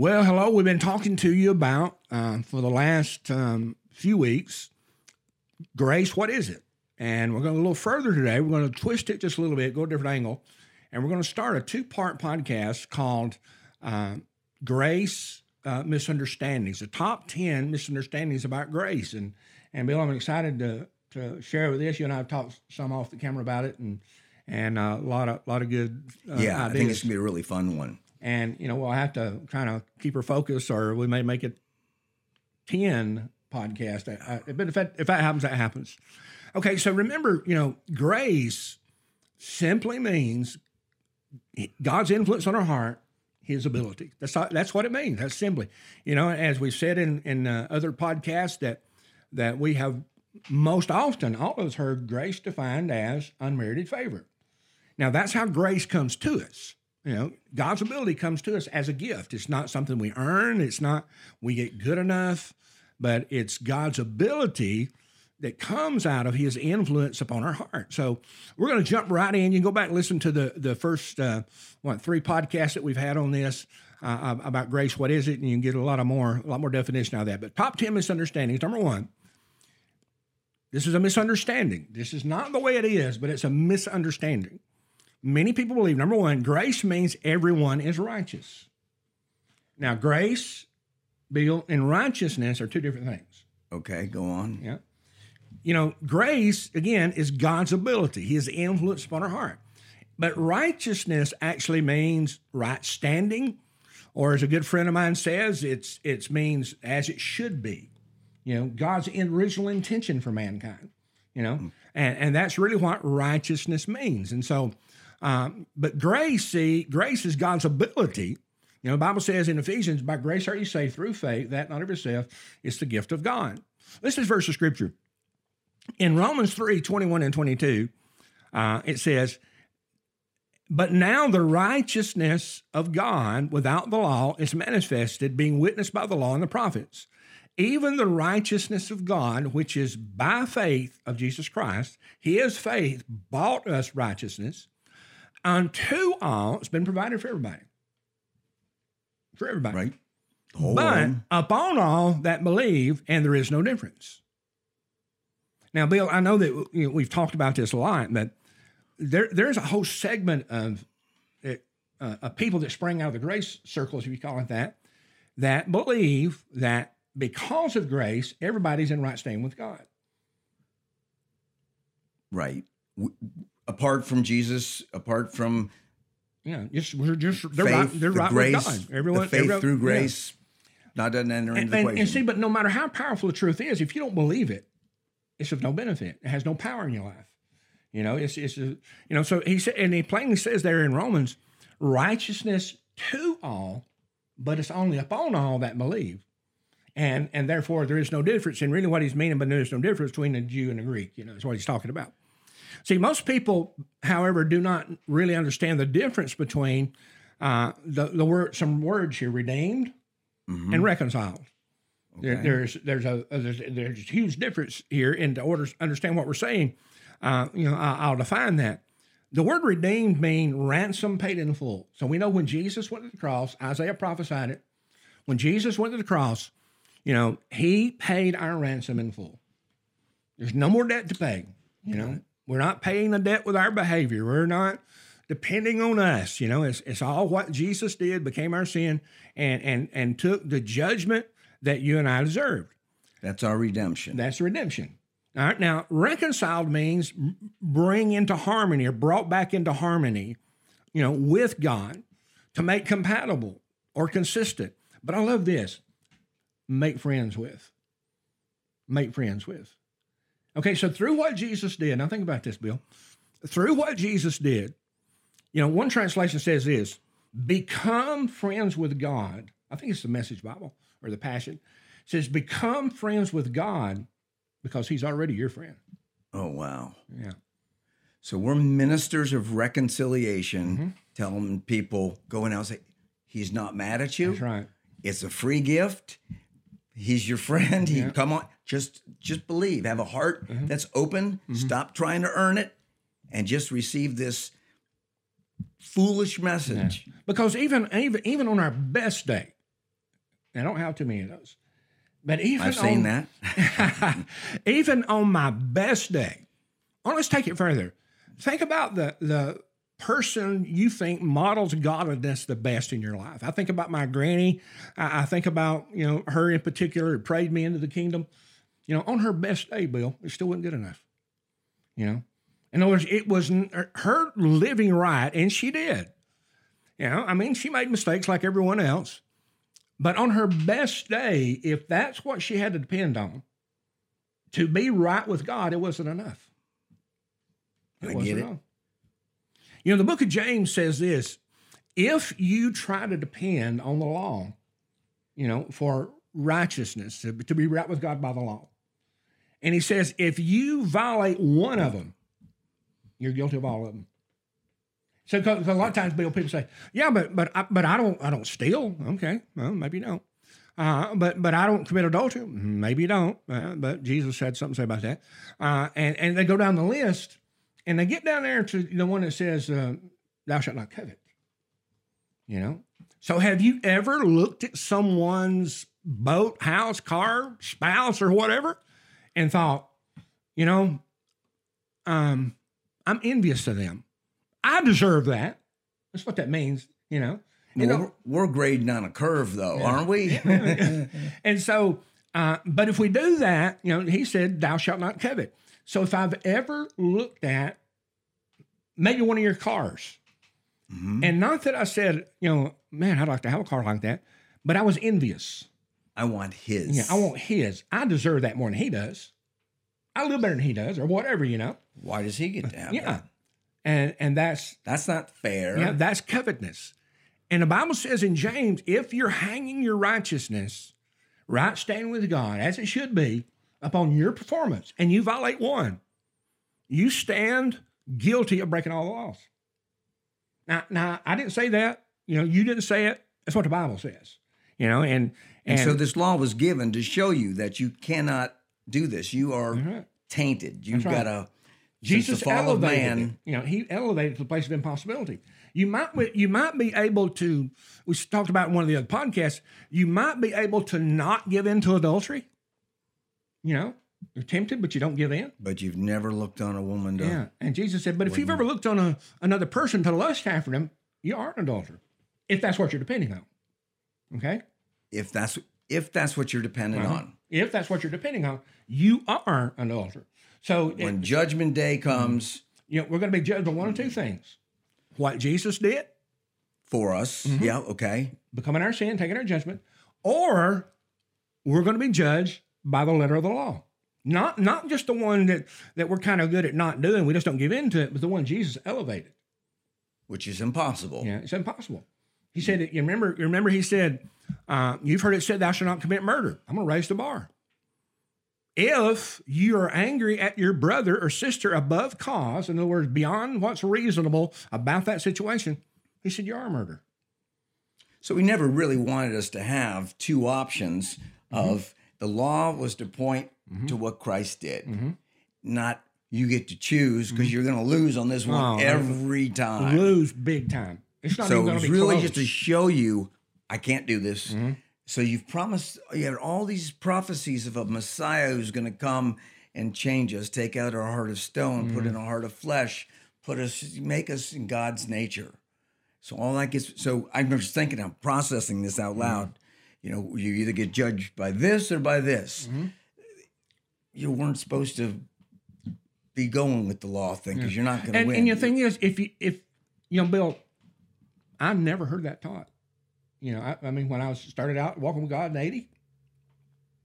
Well, hello. We've been talking to you about uh, for the last um, few weeks grace. What is it? And we're going a little further today. We're going to twist it just a little bit, go a different angle, and we're going to start a two part podcast called uh, Grace uh, Misunderstandings, the top 10 misunderstandings about grace. And, and Bill, I'm excited to, to share with this. You and I have talked some off the camera about it and, and uh, a lot of, lot of good uh, yeah, ideas. I think it's going to be a really fun one. And, you know, we'll have to kind of keep her focus or we may make it 10 podcast. I, I, but if that, if that happens, that happens. Okay, so remember, you know, grace simply means God's influence on our heart, His ability. That's that's what it means. That's simply, you know, as we said in in uh, other podcasts that that we have most often all of us heard grace defined as unmerited favor. Now that's how grace comes to us. You know, God's ability comes to us as a gift. It's not something we earn. It's not we get good enough, but it's God's ability that comes out of his influence upon our heart. So we're going to jump right in. You can go back and listen to the the first uh, what three podcasts that we've had on this uh, about grace. What is it? And you can get a lot of more a lot more definition out of that. But top ten misunderstandings. Number one. This is a misunderstanding. This is not the way it is, but it's a misunderstanding. Many people believe number one, grace means everyone is righteous. Now, grace, Bill, and righteousness are two different things. Okay, go on. Yeah you know, grace, again, is God's ability, His influence upon our heart. But righteousness actually means right standing, or as a good friend of mine says, it's it means as it should be. You know, God's original intention for mankind. You know, mm. and and that's really what righteousness means. And so, um, but grace, see, grace is God's ability. You know, the Bible says in Ephesians, "By grace are you saved through faith; that not of yourself; it's the gift of God." This is verse of scripture. In Romans 3 21 and 22, uh, it says, But now the righteousness of God without the law is manifested, being witnessed by the law and the prophets. Even the righteousness of God, which is by faith of Jesus Christ, his faith bought us righteousness. Unto all, it's been provided for everybody. For everybody. Right. Hold but on. upon all that believe, and there is no difference. Now, Bill, I know that you know, we've talked about this a lot, but there there's a whole segment of uh, of people that spring out of the grace circles, if you call it that, that believe that because of grace, everybody's in right standing with God. Right. Apart from Jesus, apart from yeah, just we're just they're faith, right, they're the right grace, with God. Everyone, the faith everyone, through grace, yeah. not doesn't enter and, into the and, equation. And see, but no matter how powerful the truth is, if you don't believe it, it's of no benefit. It has no power in your life. You know, it's it's you know. So he said, and he plainly says there in Romans, righteousness to all, but it's only upon all that believe, and and therefore there is no difference. And really, what he's meaning, but there's no difference between a Jew and a Greek. You know, that's what he's talking about. See, most people, however, do not really understand the difference between uh, the the word some words here, redeemed mm-hmm. and reconciled. Okay. There, there's there's a, there's there's a huge difference here, and to order understand what we're saying, uh, you know, I, will define that. The word redeemed means ransom paid in full. So we know when Jesus went to the cross, Isaiah prophesied it. When Jesus went to the cross, you know, he paid our ransom in full. There's no more debt to pay. You know, we're not paying the debt with our behavior. We're not depending on us. You know, it's, it's all what Jesus did, became our sin, and and and took the judgment that you and I deserved. That's our redemption. That's redemption. All right. Now, reconciled means bring into harmony or brought back into harmony, you know, with God to make compatible or consistent. But I love this make friends with. Make friends with. Okay, so through what Jesus did, now think about this, Bill. Through what Jesus did, you know, one translation says this become friends with God. I think it's the Message Bible or the Passion. It says, become friends with God because he's already your friend. Oh, wow. Yeah. So we're ministers of reconciliation, mm-hmm. telling people, going out and say, he's not mad at you. That's right. It's a free gift. He's your friend. He yeah. come on, just just believe. Have a heart mm-hmm. that's open. Mm-hmm. Stop trying to earn it, and just receive this foolish message. Yeah. Because even even even on our best day, I don't have too many of those. But even I've seen on, that. even on my best day, oh, let's take it further. Think about the the person you think models godliness the best in your life. I think about my granny. I, I think about you know her in particular who prayed me into the kingdom. You know, on her best day, Bill, it still wasn't good enough. You know, in other words, it was er, her living right, and she did. You know, I mean, she made mistakes like everyone else. But on her best day, if that's what she had to depend on to be right with God, it wasn't enough. I get it. enough. You know, the book of James says this if you try to depend on the law, you know, for righteousness, to, to be right with God by the law, and he says, if you violate one of them, you're guilty of all of them. So, cause, a lot of times, people say, "Yeah, but but I, but I don't I don't steal." Okay, well, maybe you don't. Uh, but but I don't commit adultery. Maybe you don't. Uh, but Jesus had something to say about that. Uh, and and they go down the list, and they get down there to the one that says, uh, "Thou shalt not covet." You know. So have you ever looked at someone's boat, house, car, spouse, or whatever, and thought, you know, um, I'm envious of them. I deserve that. That's what that means, you know. You Well, know, we're, we're grading on a curve, though, aren't we? and so, uh, but if we do that, you know, he said, "Thou shalt not covet." So if I've ever looked at maybe one of your cars, Mhm. and not that I said, you know, man, I'd like to have a car like that, but I was envious. I want his. Yeah, I want his. I deserve that more than he does. I live better than he does, or whatever, you know. Why does he get to have Yeah, that? and and that's That's not fair. Yeah, that's covetousness. And the Bible says in James, if you're hanging your righteousness, right standing with God, as it should be, upon your performance, and you violate one, you stand guilty of breaking all the laws. Now, now I didn't say that. You know, you didn't say it. That's what the Bible says. You know, and and, and, so this law was given to show you that you cannot do this. You are Mhm. tainted. You've right. got a Jesus since the of elevated man. You know, he elevated to the place of impossibility. You might you might be able to. We talked about in one of the other podcasts. You might be able to not give in to adultery. You know, you're tempted, but you don't give in. But you've never looked on a woman to. Yeah, and Jesus said, "But if you've ever looked on a, another person to lust after them, you are an adulterer. If that's what you're depending on, okay. If that's if that's what you're depending Uh-huh. on. If that's what you're depending on, you are an adulterer. So it- When Judgment Day comes you know, we're going to be judged on one of two things: what Jesus did, for us, Mm-hmm. yeah, okay. becoming our sin, taking our judgment, or we're going to be judged by the letter of the law. Not not just the one that that we're kind of good at not doing, we just don't give in to it, but the one Jesus elevated. Which is impossible. Yeah, it's impossible. He said, you remember, you remember he said, uh, you've heard it said, thou shalt not commit murder. I'm going to raise the bar. If you are angry at your brother or sister above cause, in other words, beyond what's reasonable about that situation, he said, you are a murderer. So he never really wanted us to have two options Mm-hmm. of the law was to point to what Christ did, not you get to choose because you're going to lose on this one Mm-hmm. Oh, every time. Lose big time. It's not So even was really close. just to show you I can't do this. Mm-hmm. So you've promised you had all these prophecies of a Messiah who's going to come and change us, take out our heart of stone, put Mm-hmm. in a heart of flesh, put us, make us in God's nature. So all that gets. So I'm just thinking, I'm processing this out loud. You know, you either get judged by this or by this. You weren't supposed to be going with the law thing because you're not going to win. and the thing is, if you if you know, Bill, I never heard that taught. You know, I, I mean, when I was started out walking with God in '80,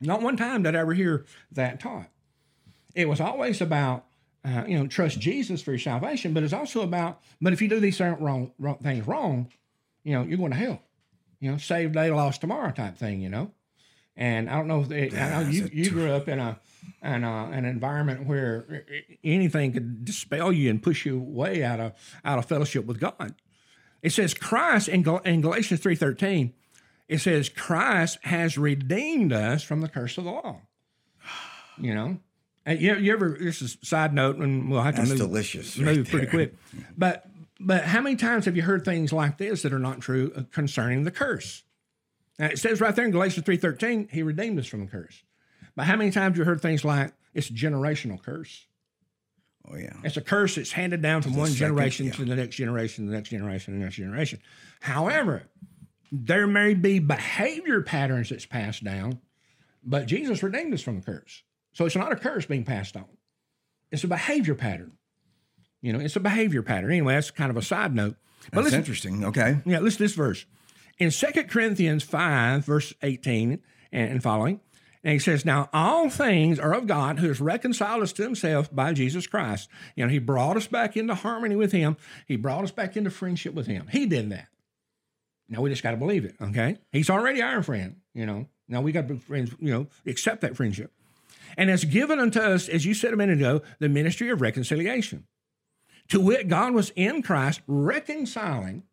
not one time did I ever hear that taught. It was always about uh, you know trust Jesus for your salvation, but it's also about but if you do these certain wrong, wrong things wrong, you know you're going to hell. You know, save day, lost tomorrow type thing. You know, and I don't know if they, I know you you grew up in a in a, an environment where anything could dispel you and push you way out of out of fellowship with God. It says Christ in, Gal- in Galatians three thirteen. It says Christ has redeemed us from the curse of the law. You know, and you, you ever? This is a side note, and we'll have to That's move, delicious. right pretty quick. But but how many times have you heard things like this that are not true concerning the curse? Now, it says right there in Galatians 3.13, he redeemed us from the curse. But how many times you heard things like, it's a generational curse? Oh yeah. It's a curse that's handed down from one second- generation yeah. to the next generation, the next generation, the next generation. However, there may be behavior patterns that's passed down, but Jesus redeemed us from the curse. So it's not a curse being passed on. It's a behavior pattern. You know, it's a behavior pattern. Anyway, that's kind of a side note. But That's listen, interesting. Okay. yeah, listen to this verse. In 2 Corinthians 5, verse 18 and, following, and he says, Now all things are of God who has reconciled us to himself by Jesus Christ. You know, he brought us back into harmony with him, he brought us back into friendship with him. He did that. Now we just got to believe it, okay? He's already our friend, you know. Now we got to be friends, you know, accept that friendship. And has given unto us, as you said a minute ago, the ministry of reconciliation. To wit, God was in Christ reconciling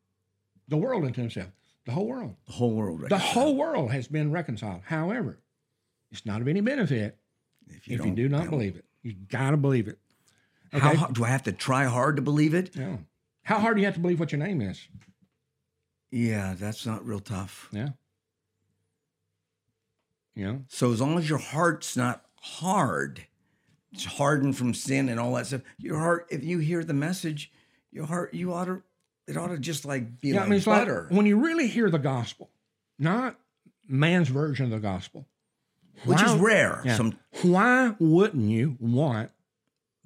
the world unto himself. The whole world. The whole world. The whole world has been reconciled. However, it's not of any benefit if if you don't- do not believe it. You got to believe it. How Okay? hard, do I have to try hard to believe it? Yeah. How hard do you have to believe what your name is? Yeah, that's not real tough. Yeah. You know, So as long as your heart's not hard, hardened from sin and all that stuff. Your heart, if you hear the message, your heart, you ought to, it ought to just like be yeah. like I mean, butter. like when you really hear the gospel, not man's version of the gospel, which is rare. Yeah. Some Why wouldn't you want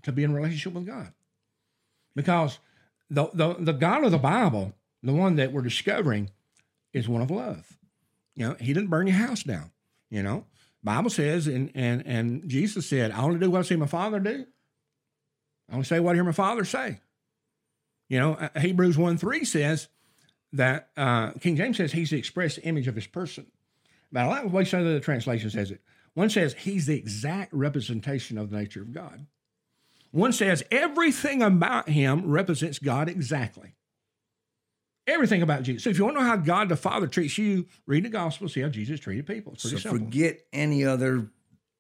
to be in relationship with God? Because the, the, the God of the Bible, the one that we're discovering, is one of love. You know, he didn't burn your house down. You know, Bible says, and and and Jesus said, I only do what I see my father do. I only say what I hear my father say. You know, uh, Hebrews 1 3 says that uh, King James says he's the express image of his person. But I like the way some of the translation says it. One says he's the exact representation of the nature of God. One says everything about him represents God exactly. Everything about Jesus. So if you want to know how God the Father treats you, read the gospel, see how Jesus treated people. It's pretty so simple. forget any other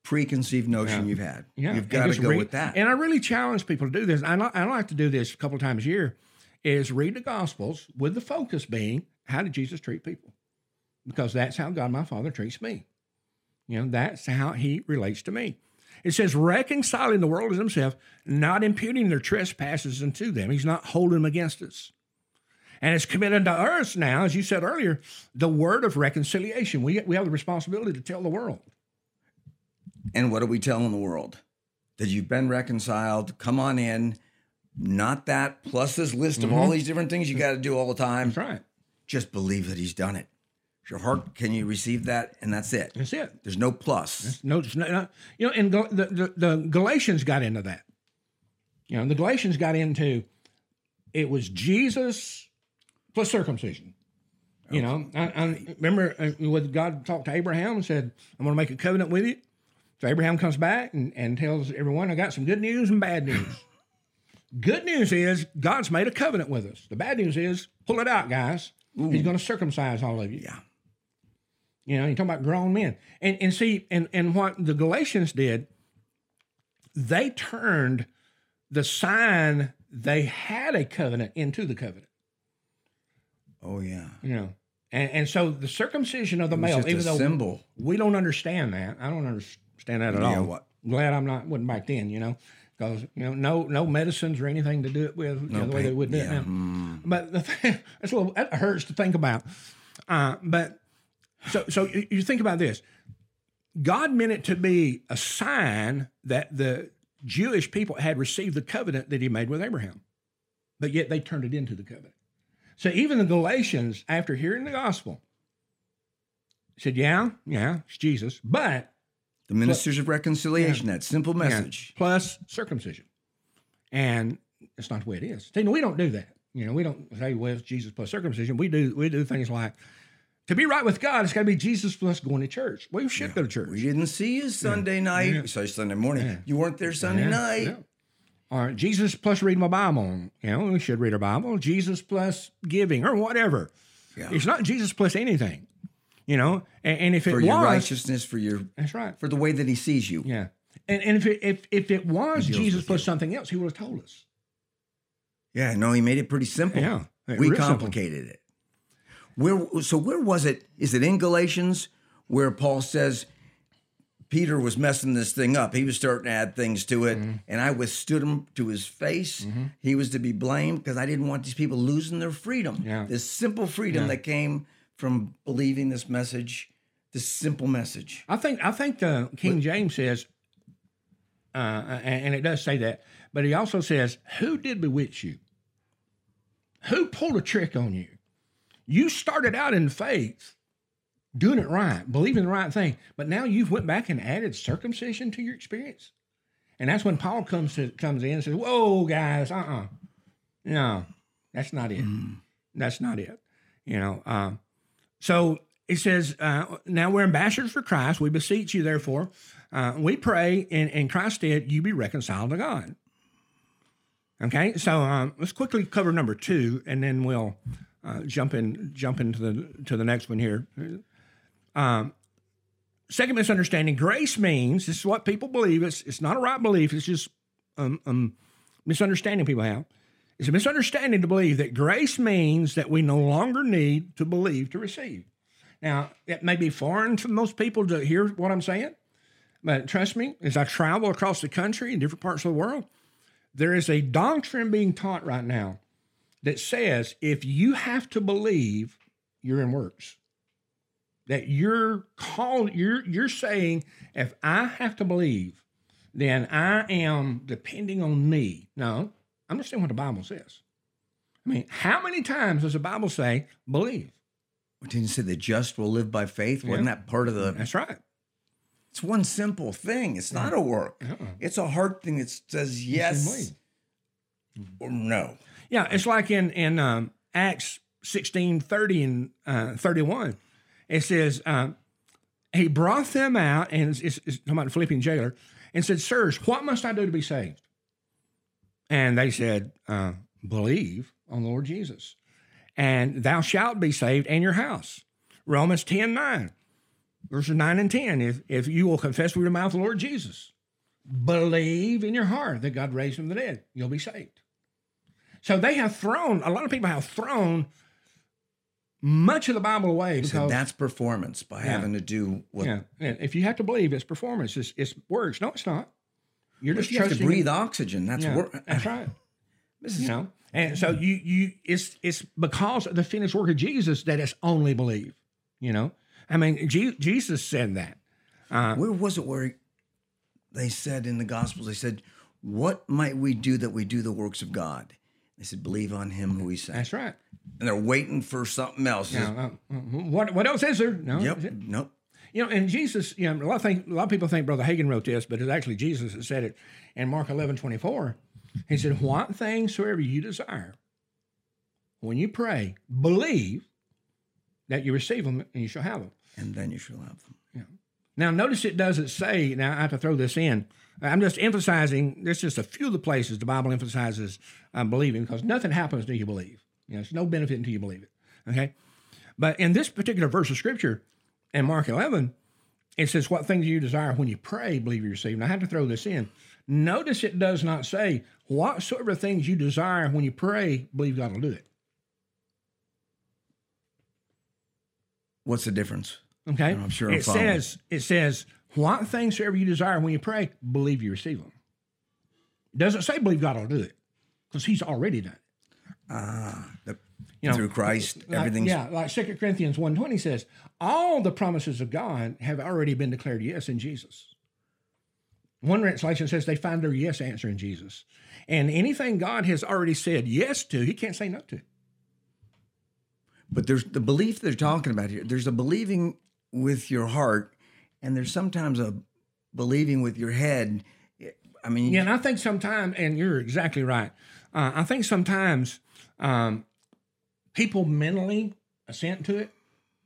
preconceived notion Yeah. you've had. Yeah, You've got to go read- with that. And I really challenge people to do this. I, I like to do this a couple of times a year. Is read the Gospels with the focus being how did Jesus treat people? Because that's how God my Father treats me. You know, that's how He relates to me. It says reconciling the world to Himself, not imputing their trespasses unto them. He's not holding them against us. And it's committed to us now, as you said earlier, the word of reconciliation. We, we have the responsibility to tell the world. And what are we telling the world? That you've been reconciled. Come on in. Not that plus this list of all these different things you got to do all the time. Mm-hmm. That's right. Just believe that he's done it. Your heart, can you receive that? And that's it. That's it. There's no plus. No, not, not- you know, and the, the, the Galatians got into that. You know, the Galatians got into it was Jesus plus circumcision. You know, I, I remember uh, when God talked to Abraham and said, "I'm going to make a covenant with you." So Abraham comes back and, and tells everyone, "I got some good news and bad news." good news is God's made a covenant with us. The bad news is, pull it out, guys. He's going to circumcise all of you. Yeah. You know, you talk about grown men. And and see, and, and what the Galatians did, they turned the sign they had a covenant into the covenant. Oh, yeah. You know. And and so the circumcision of the male, even though symbol. we don't understand that. I don't understand that at Yeah, all. what? Glad I'm not wasn't back then, you know. Because you know, no no medicines or anything to do it with you know, the way they would do yeah, it now. But the thing, that's a little that hurts to think about. Uh, but so so you think about this. God meant it to be a sign that the Jewish people had received the covenant that He made with Abraham, but yet they turned it into the covenant. So even the Galatians, after hearing the gospel, said, "Yeah, yeah, it's Jesus, but The ministers of reconciliation, that simple yeah, message. plus circumcision," and it's not the way it is. See, we don't do that. You know, we don't say, "Well, it's Jesus plus circumcision." We do we do things like to be right with God. It's got to be Jesus plus going to church. Well, you should go to church. We didn't see you Sunday night. We saw you Sunday morning. You weren't there Sunday Yeah, night. Or Jesus plus reading my Bible. You know, we should read our Bible. Jesus plus giving or whatever. Yeah. It's not Jesus plus anything. You know, and, and if it For was, your righteousness, for your that's right. for the way that he sees you. Yeah, and and if it, if if it was Jesus plus you. something else, he would have told us. Yeah, no, he made it pretty simple. Yeah, we real simple. complicated it. Where so where was it? Is it in Galatians where Paul says Peter was messing this thing up? He was starting to add things to it, and I withstood him to his face. He was to be blamed because I didn't want these people losing their freedom. Yeah. This simple freedom that came from believing this message, this simple message. I think I think the King James says, uh, and it does say that, but he also says, "Who did bewitch you? Who pulled a trick on you? You started out in faith, doing it right, believing the right thing, but now you've went back and added circumcision to your experience." And that's when Paul comes to comes in and says, "Whoa, guys, uh, uh no, that's not it. That's not it. You know." Um, so it says, uh, now we're ambassadors for Christ. We beseech you, therefore, uh, we pray in, in Christ's stead, you be reconciled to God. Okay, so um, let's quickly cover number two, and then we'll uh, jump in jump into the to the next one here. Um, second misunderstanding: grace means this is what people believe. It's it's not a right belief. It's just um, um, misunderstanding people have. It's a misunderstanding to believe that grace means that we no longer need to believe to receive. Now, it may be foreign to most people to hear what I'm saying, but trust me, as I travel across the country in different parts of the world, there is a doctrine being taught right now that says if you have to believe, you're in works. That you're called, you're you're saying, if I have to believe, then I am depending on me. No, I'm just saying what the Bible says. I mean, how many times does the Bible say believe? Didn't you say the just will live by faith? Wasn't that part of the? That's right. It's one simple thing. It's not a work. Uh-uh. It's a hard thing that says yes or no. Yeah, it's like in in um, Acts 16, 30 and uh, 31. It says, um, he brought them out, and it's, it's, it's talking about the Philippian jailer, and said, Sirs, what must I do to be saved? And they said, uh, Believe on the Lord Jesus, and thou shalt be saved and your house. Romans 10, 9, verses 9 and 10. If, if you will confess with your mouth the Lord Jesus, believe in your heart that God raised him from the dead, you'll be saved. So they have thrown, a lot of people have thrown much of the Bible away So because that's performance by having to do what yeah, if you have to believe it's performance, it's, it's works. No, it's not. You're just you have to breathe oxygen. That's Yeah, work. That's right. This is You know, and so you you it's it's because of the finished work of Jesus that it's only believe. You know, I mean, Je- Jesus said that. Uh, where was it where they said in the Gospels, they said, What might we do that we do the works of God? They said, Believe on him who he sent. That's right. And they're waiting for something else. Now, uh, what what else is there? No. Yep. Nope. You know, and Jesus, you know, a lot of think, a lot of people think Brother Hagin wrote this, but it's actually Jesus that said it in Mark 11, 24. He said, What things soever you desire, when you pray, believe that you receive them and you shall have them. And then you shall have them. Yeah. Now, notice it doesn't say, now I have to throw this in. I'm just emphasizing, there's just a few of the places the Bible emphasizes um, believing because nothing happens until you believe. You know, it's no benefit until you believe it. Okay. But in this particular verse of scripture, in Mark 11, it says, What things you desire when you pray, believe you receive? And I have to throw this in. Notice it does not say, Whatsoever things you desire when you pray, believe God will do it. What's the difference? Okay. I'm sure I'm it says it says want things soever you desire when you pray, believe you receive them. It doesn't say believe God will do it because He's already done it. Ah, the, You know, through Christ, Like- everything's yeah, like Second Corinthians 1.20 says, all the promises of God have already been declared yes in Jesus. One translation says they find their yes answer in Jesus. And anything God has already said yes to, he can't say no to. But there's the belief they're talking about here. There's a believing with your heart, and there's sometimes a believing with your head. I mean, Yeah, and I think sometimes, and you're exactly right. Uh, I think sometimes um, people mentally assent to it.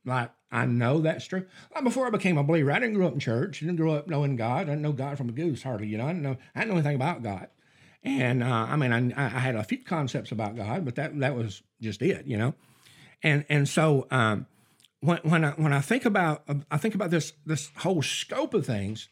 Like, I know that's true. Like before I became a believer, I didn't grow up in church. I didn't grow up knowing God. I didn't know God from a goose, hardly. You know, I didn't know, I didn't know anything about God. And uh, I mean, I, I had a few concepts about God, but that that was just it, you know. And and so um, when when I when I think about I think about this this whole scope of things,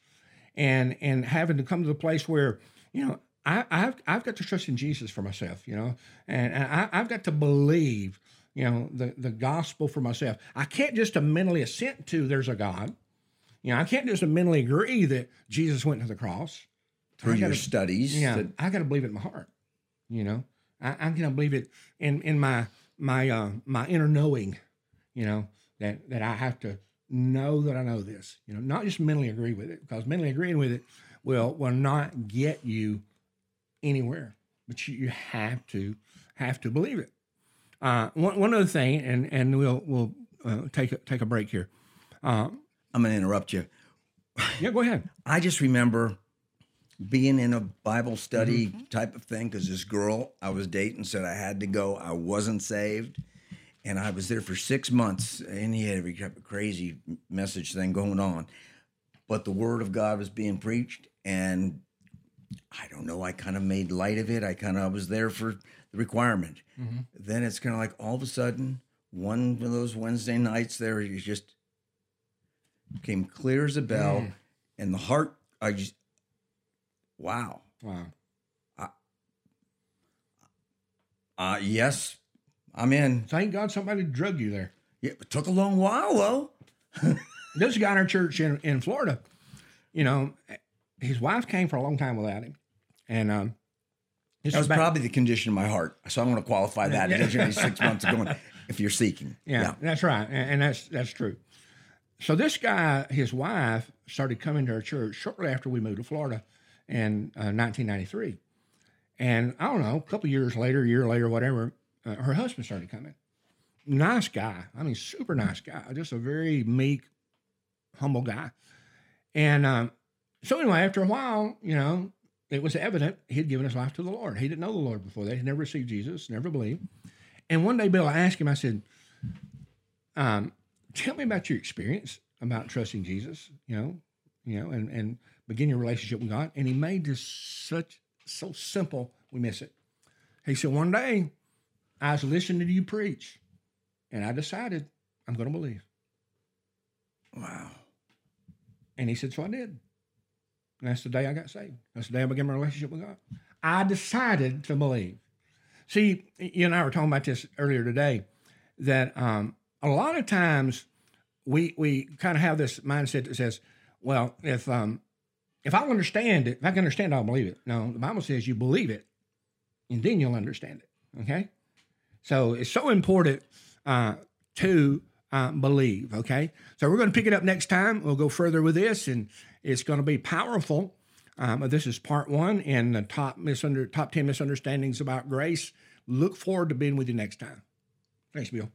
and and having to come to the place where you know I, I've I've got to trust in Jesus for myself, you know, and, and I, I've got to believe you know, the, the gospel for myself. I can't just mentally assent to there's a God. You know, I can't just mentally agree that Jesus went to the cross. Through your gotta- studies. Yeah, that- I got to believe it in my heart. You know, I, I'm going to believe it in in my my uh, my inner knowing. You know that that I have to know that I know this. You know, not just mentally agree with it because mentally agreeing with it will will not get you anywhere. But you, you have to have to believe it. Uh, one one other thing, and and we'll we'll uh, take a, take a break here. Uh, I'm going to interrupt you. yeah, go ahead. I just remember being in a Bible study Mm-hmm. type of thing because this girl I was dating said I had to go. I wasn't saved. And I was there for six months and he had a crazy message thing going on. But the word of God was being preached. And I don't know, I kind of made light of it. I kind of was there for the requirement. Mm-hmm. Then it's kind of like all of a sudden, one of those Wednesday nights there, you just came clear as a bell. Mm. And the heart, I just, wow. Wow. Uh, yes, I'm in. Thank God somebody drug you there. Yeah, it took a long while though. this guy in our church in, in Florida, you know, his wife came for a long time without him. And um, this That was back- probably the condition of my heart. So I'm going to qualify that. Yeah. It six months ago. If you're seeking, yeah, that's right. And, and that's that's true. So this guy, his wife, started coming to our church shortly after we moved to Florida in uh, 1993. And I don't know, a couple years later, a year later, whatever, uh, her husband started coming. Nice guy. I mean, super nice guy. Just a very meek, humble guy. And um, so anyway, after a while, you know, it was evident he'd given his life to the Lord. He didn't know the Lord before that. He never received Jesus, never believed. And one day, Bill, I asked him, I said, um, tell me about your experience about trusting Jesus, you know, you know, and, and begin your relationship with God. And he made this such so simple, we miss it. He said, One day I was listening to you preach, and I decided I'm going to believe. wow. And he said, So I did. And that's the day I got saved. That's the day I began my relationship with God. I decided to believe. See, you and I were talking about this earlier today that um, a lot of times we we kind of have this mindset that says, well, if um, if I understand it, if I can understand it, I'll believe it. No, the Bible says you believe it, and then you'll understand it. Okay, so it's so important uh, to uh, believe. Okay, so we're going to pick it up next time. We'll go further with this, and it's going to be powerful. Um, this is part one in the top misunder top ten misunderstandings about grace. Look forward to being with you next time. Thanks, Bill.